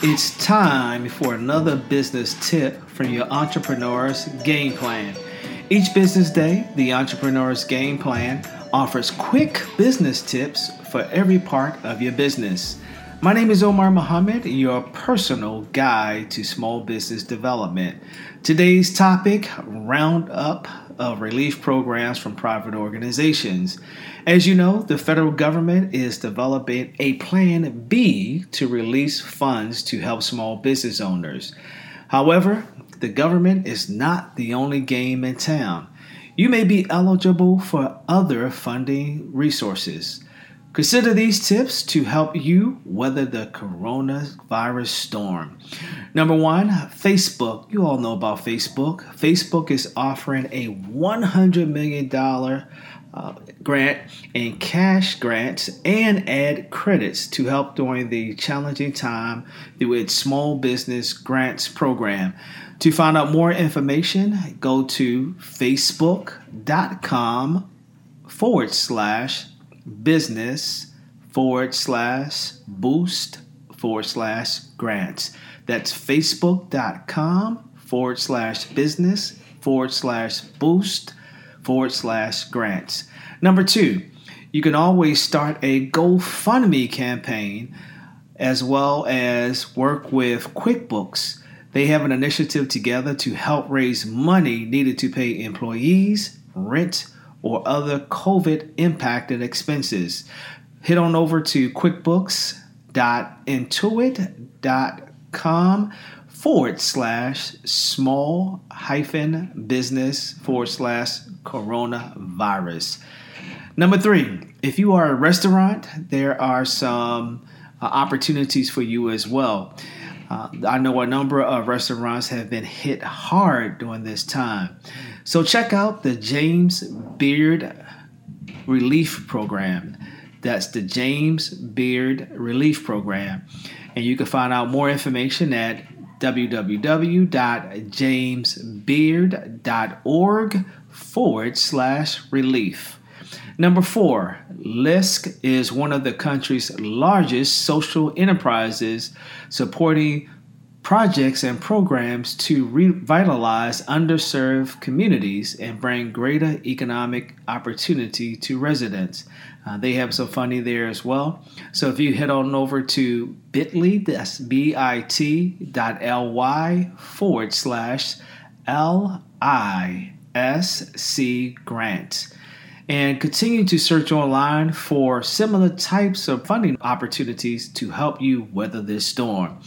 It's time for another business tip from your entrepreneur's game plan. Each business day, the entrepreneur's game plan offers quick business tips for every part of your business. My name is Omar Muhammad, your personal guide to small business development. Today's topic roundup of relief programs from private organizations. As you know, the federal government is developing a plan B to release funds to help small business owners. However, the government is not the only game in town. You may be eligible for other funding resources. Consider these tips to help you weather the coronavirus storm. Number one, Facebook. You all know about Facebook. Facebook is offering a $100 million uh, grant and cash grants and ad credits to help during the challenging time through its small business grants program. To find out more information, go to facebook.com forward slash business forward slash boost forward slash grants. That's facebook.com forward slash business forward slash boost forward slash grants. Number two, you can always start a GoFundMe campaign as well as work with QuickBooks. They have an initiative together to help raise money needed to pay employees, rent, or other COVID impacted expenses. Head on over to quickbooks.intuit.com forward slash small hyphen business forward slash coronavirus. Number three, if you are a restaurant, there are some uh, opportunities for you as well. Uh, I know a number of restaurants have been hit hard during this time. So check out the James Beard Relief Program. That's the James Beard Relief Program. And you can find out more information at www.jamesbeard.org forward slash relief. Number four, LISC is one of the country's largest social enterprises supporting projects and programs to revitalize underserved communities and bring greater economic opportunity to residents. Uh, they have some funding there as well. So if you head on over to bit.ly, that's bit.ly forward slash L-I-S-C grant and continue to search online for similar types of funding opportunities to help you weather this storm.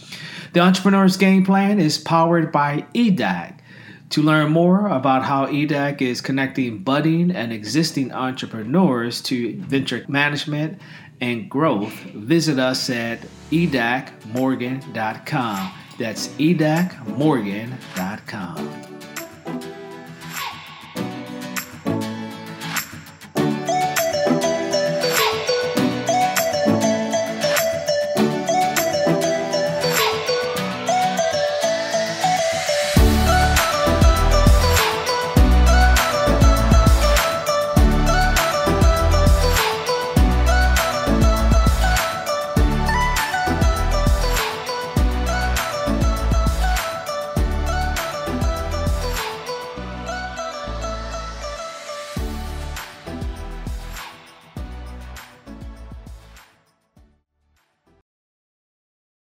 The Entrepreneur's Game Plan is powered by EDAC. To learn more about how EDAC is connecting budding and existing entrepreneurs to venture management and growth, visit us at edacmorgan.com. That's edacmorgan.com.